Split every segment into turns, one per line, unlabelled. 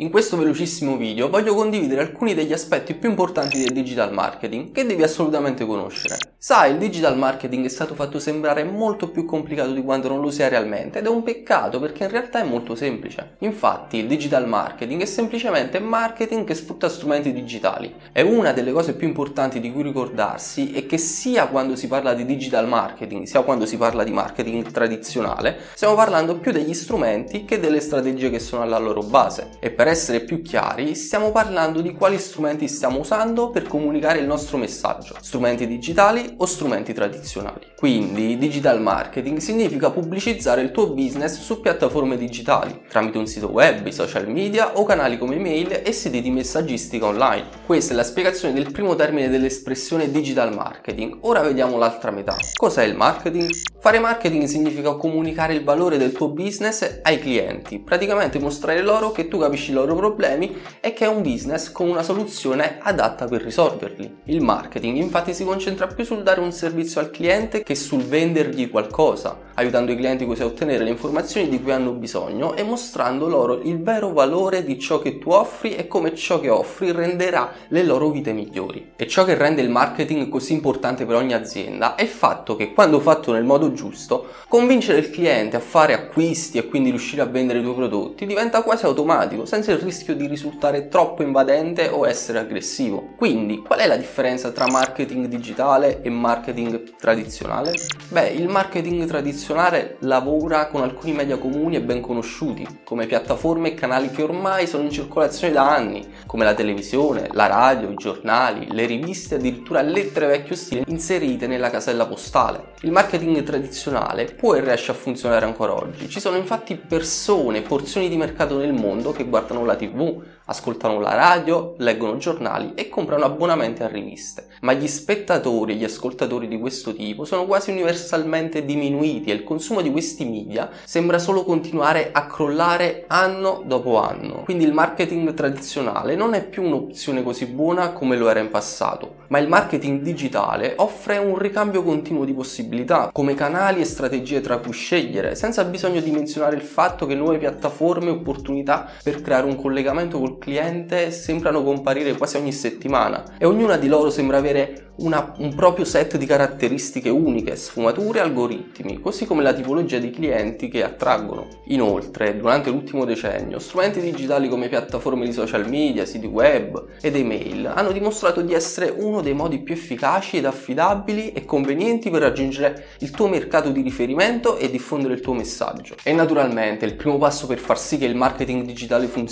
In questo velocissimo video voglio condividere alcuni degli aspetti più importanti del digital marketing che devi assolutamente conoscere. Sai, il digital marketing è stato fatto sembrare molto più complicato di quanto non lo sia realmente ed è un peccato perché in realtà è molto semplice. Infatti il digital marketing è semplicemente marketing che sfrutta strumenti digitali. E una delle cose più importanti di cui ricordarsi è che sia quando si parla di digital marketing sia quando si parla di marketing tradizionale stiamo parlando più degli strumenti che delle strategie che sono alla loro base. E per essere più chiari stiamo parlando di quali strumenti stiamo usando per comunicare il nostro messaggio. Strumenti digitali o strumenti tradizionali. Quindi digital marketing significa pubblicizzare il tuo business su piattaforme digitali, tramite un sito web, social media o canali come email e siti di messaggistica online. Questa è la spiegazione del primo termine dell'espressione digital marketing. Ora vediamo l'altra metà. Cos'è il marketing? Fare marketing significa comunicare il valore del tuo business ai clienti, praticamente mostrare loro che tu capisci loro problemi e che è un business con una soluzione adatta per risolverli. Il marketing infatti si concentra più sul dare un servizio al cliente che sul vendergli qualcosa, aiutando i clienti così a ottenere le informazioni di cui hanno bisogno e mostrando loro il vero valore di ciò che tu offri e come ciò che offri renderà le loro vite migliori. E ciò che rende il marketing così importante per ogni azienda è il fatto che quando fatto nel modo giusto, convincere il cliente a fare acquisti e quindi riuscire a vendere i tuoi prodotti diventa quasi automatico, senza il rischio di risultare troppo invadente o essere aggressivo. Quindi, qual è la differenza tra marketing digitale e marketing tradizionale? Beh, il marketing tradizionale lavora con alcuni media comuni e ben conosciuti, come piattaforme e canali che ormai sono in circolazione da anni, come la televisione, la radio, i giornali, le riviste, addirittura lettere vecchio stile inserite nella casella postale. Il marketing tradizionale può e riesce a funzionare ancora oggi. Ci sono infatti persone, porzioni di mercato nel mondo che guardano la TV, ascoltano la radio, leggono giornali e comprano abbonamenti a riviste. Ma gli spettatori e gli ascoltatori di questo tipo sono quasi universalmente diminuiti e il consumo di questi media sembra solo continuare a crollare anno dopo anno. Quindi il marketing tradizionale non è più un'opzione così buona come lo era in passato, ma il marketing digitale offre un ricambio continuo di possibilità, come canali e strategie tra cui scegliere, senza bisogno di menzionare il fatto che nuove piattaforme e opportunità per creare un collegamento col cliente sembrano comparire quasi ogni settimana e ognuna di loro sembra avere una, un proprio set di caratteristiche uniche, sfumature e algoritmi, così come la tipologia di clienti che attraggono. Inoltre, durante l'ultimo decennio, strumenti digitali come piattaforme di social media, siti web ed email hanno dimostrato di essere uno dei modi più efficaci ed affidabili e convenienti per raggiungere il tuo mercato di riferimento e diffondere il tuo messaggio. E naturalmente il primo passo per far sì che il marketing digitale funzioni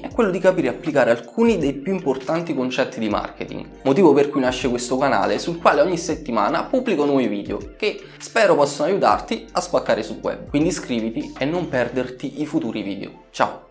è quello di capire e applicare alcuni dei più importanti concetti di marketing, motivo per cui nasce questo canale sul quale ogni settimana pubblico nuovi video che spero possano aiutarti a spaccare sul web. Quindi iscriviti e non perderti i futuri video. Ciao!